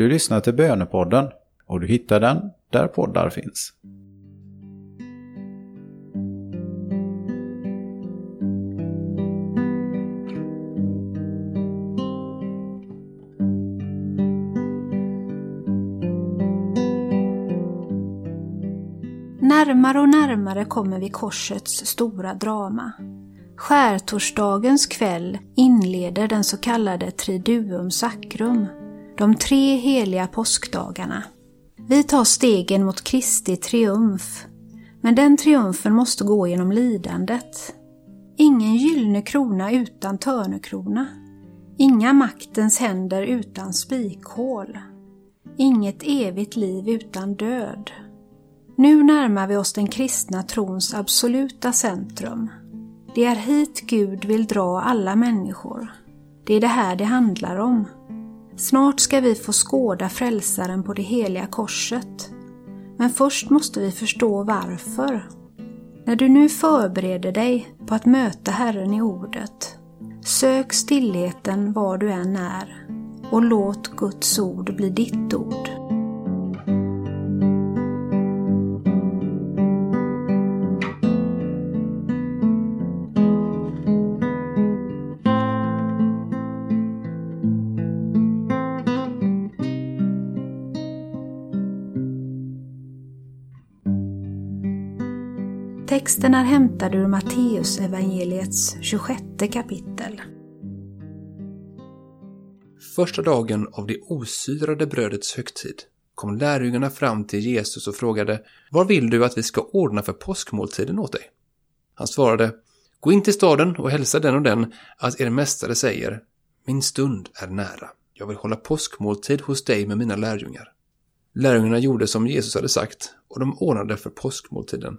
Du lyssnar till Bönepodden och du hittar den där poddar finns. Närmare och närmare kommer vi korsets stora drama. Skärtorsdagens kväll inleder den så kallade Triduum Sacrum, de tre heliga påskdagarna. Vi tar stegen mot Kristi triumf, men den triumfen måste gå genom lidandet. Ingen gyllene krona utan törnekrona. Inga maktens händer utan spikhål. Inget evigt liv utan död. Nu närmar vi oss den kristna trons absoluta centrum. Det är hit Gud vill dra alla människor. Det är det här det handlar om. Snart ska vi få skåda frälsaren på det heliga korset. Men först måste vi förstå varför. När du nu förbereder dig på att möta Herren i ordet, sök stillheten var du än är och låt Guds ord bli ditt ord. Texten är hämtad ur Matteusevangeliets 26 kapitel. Första dagen av det osyrade brödets högtid kom lärjungarna fram till Jesus och frågade Vad vill du att vi ska ordna för påskmåltiden åt dig? Han svarade Gå in till staden och hälsa den och den att er mästare säger Min stund är nära. Jag vill hålla påskmåltid hos dig med mina lärjungar. Lärjungarna gjorde som Jesus hade sagt och de ordnade för påskmåltiden.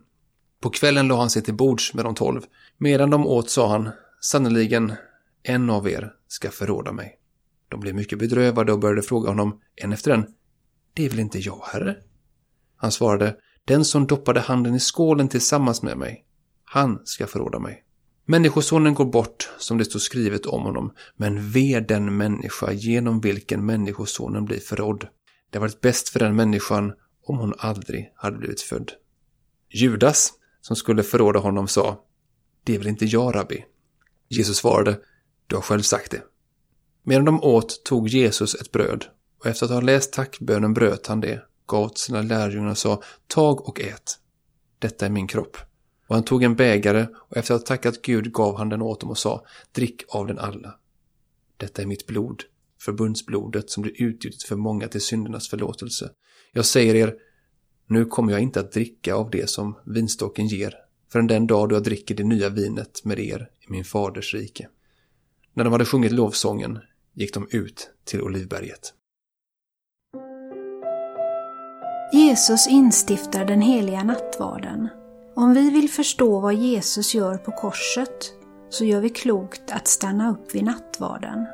På kvällen la han sig till bords med de tolv. Medan de åt sa han, sannerligen, en av er ska förråda mig. De blev mycket bedrövade och började fråga honom, en efter en, det är väl inte jag, herre? Han svarade, den som doppade handen i skålen tillsammans med mig, han ska förråda mig. Människosonen går bort som det står skrivet om honom, men ve den människa genom vilken människosonen blir förrådd. Det hade varit bäst för den människan om hon aldrig hade blivit född. Judas, som skulle förråda honom sa Det är väl inte jag, rabbi? Jesus svarade Du har själv sagt det. Medan de åt tog Jesus ett bröd och efter att ha läst tackbönen bröt han det, gav åt sina lärjungar och sa Tag och ät. Detta är min kropp. Och han tog en bägare och efter att ha tackat Gud gav han den åt dem och sa Drick av den alla. Detta är mitt blod, förbundsblodet som blir utgjutet för många till syndernas förlåtelse. Jag säger er, nu kommer jag inte att dricka av det som vinstocken ger, förrän den dag då jag dricker det nya vinet med er i min faders rike. När de hade sjungit lovsången gick de ut till Olivberget. Jesus instiftar den heliga nattvarden. Om vi vill förstå vad Jesus gör på korset så gör vi klokt att stanna upp vid nattvarden.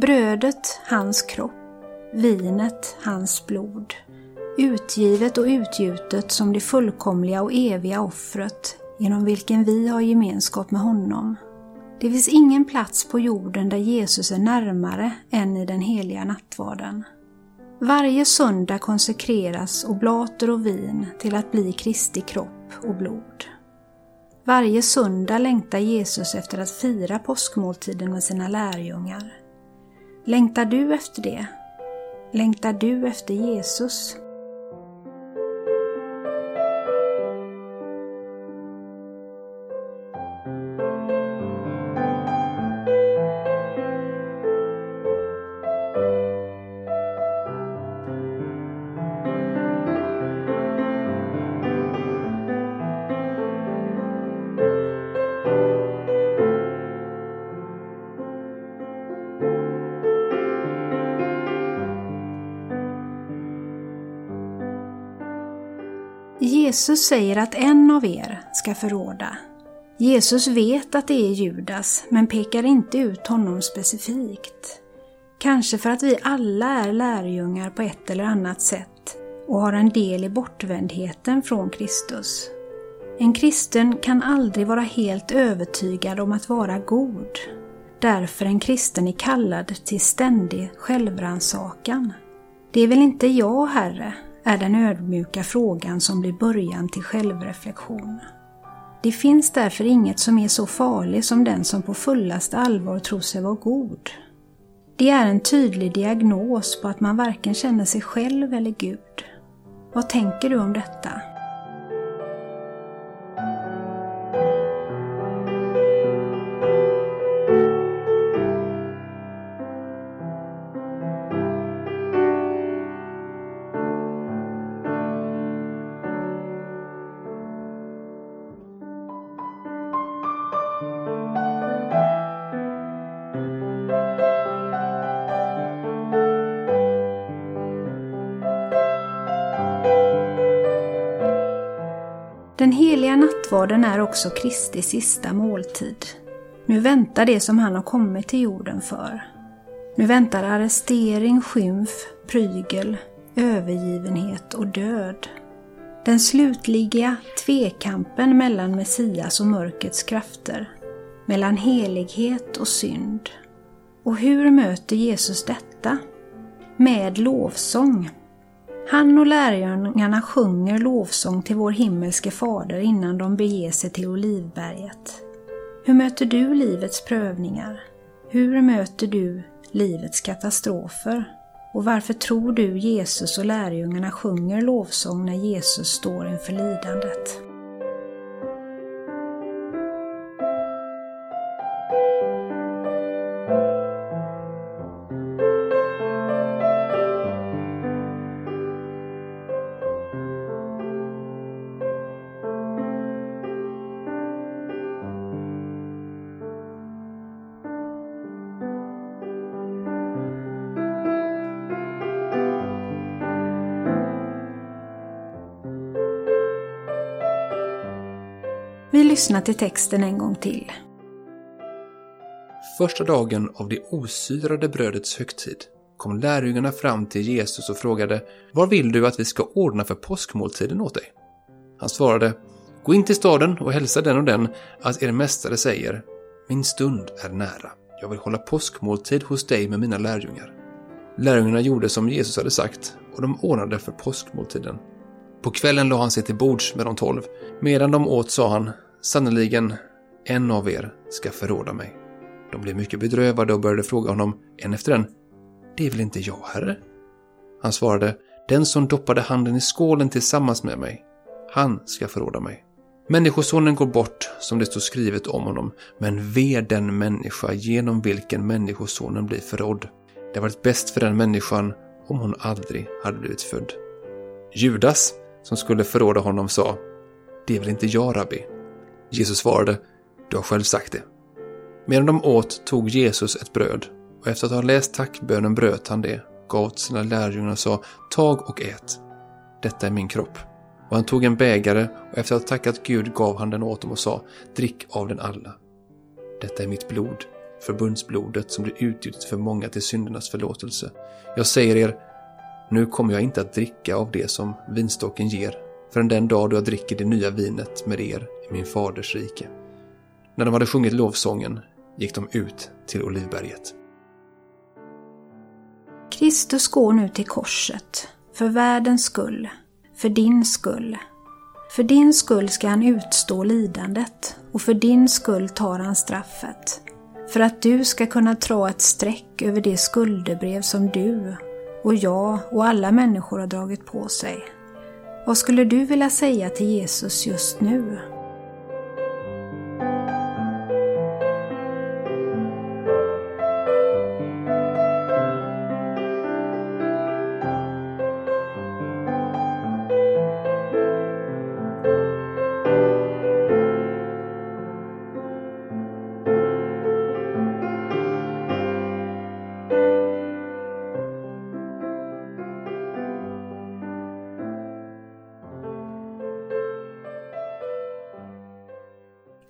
Brödet, hans kropp, vinet, hans blod utgivet och utgjutet som det fullkomliga och eviga offret genom vilken vi har gemenskap med honom. Det finns ingen plats på jorden där Jesus är närmare än i den heliga nattvarden. Varje söndag konsekreras oblater och vin till att bli Kristi kropp och blod. Varje söndag längtar Jesus efter att fira påskmåltiden med sina lärjungar. Längtar du efter det? Längtar du efter Jesus? Jesus säger att en av er ska förråda. Jesus vet att det är Judas, men pekar inte ut honom specifikt. Kanske för att vi alla är lärjungar på ett eller annat sätt och har en del i bortvändheten från Kristus. En kristen kan aldrig vara helt övertygad om att vara god. Därför en kristen är kallad till ständig självrannsakan. Det är väl inte jag, Herre, är den ödmjuka frågan som blir början till självreflektion. Det finns därför inget som är så farligt som den som på fullaste allvar tror sig vara god. Det är en tydlig diagnos på att man varken känner sig själv eller Gud. Vad tänker du om detta? Den heliga nattvarden är också Kristi sista måltid. Nu väntar det som han har kommit till jorden för. Nu väntar arrestering, skymf, prygel, övergivenhet och död. Den slutliga tvekampen mellan Messias och mörkrets krafter, mellan helighet och synd. Och hur möter Jesus detta? Med lovsång. Han och lärjungarna sjunger lovsång till vår himmelske fader innan de beger sig till Olivberget. Hur möter du livets prövningar? Hur möter du livets katastrofer? Och varför tror du Jesus och lärjungarna sjunger lovsång när Jesus står inför lidandet? Vi lyssnar till texten en gång till. Första dagen av det osyrade brödets högtid kom lärjungarna fram till Jesus och frågade ”Vad vill du att vi ska ordna för påskmåltiden åt dig? Han svarade Gå in till staden och hälsa den och den att er mästare säger Min stund är nära. Jag vill hålla påskmåltid hos dig med mina lärjungar. Lärjungarna gjorde som Jesus hade sagt och de ordnade för påskmåltiden. På kvällen la han sig till bords med de tolv. Medan de åt sa han Sannerligen, en av er ska förråda mig. De blev mycket bedrövade och började fråga honom en efter en. Det är väl inte jag, herre? Han svarade, den som doppade handen i skålen tillsammans med mig, han ska förråda mig. Människosonen går bort, som det står skrivet om honom, men ve den människa genom vilken Människosonen blir förrådd. Det hade varit bäst för den människan om hon aldrig hade blivit född. Judas, som skulle förråda honom, sa, det är väl inte jag, rabbi? Jesus svarade, du har själv sagt det. Medan de åt tog Jesus ett bröd och efter att ha läst tackbönen bröt han det, gav till sina lärjungar och sa Tag och ät. Detta är min kropp. Och han tog en bägare och efter att ha tackat Gud gav han den åt dem och sa Drick av den alla. Detta är mitt blod, förbundsblodet som blir utgjutet för många till syndernas förlåtelse. Jag säger er, nu kommer jag inte att dricka av det som vinstocken ger förrän den dag då jag dricker det nya vinet med er i min faders rike. När de hade sjungit lovsången gick de ut till Olivberget. Kristus går nu till korset, för världens skull, för din skull. För din skull ska han utstå lidandet och för din skull tar han straffet. För att du ska kunna dra ett streck över det skuldebrev som du och jag och alla människor har dragit på sig. Vad skulle du vilja säga till Jesus just nu?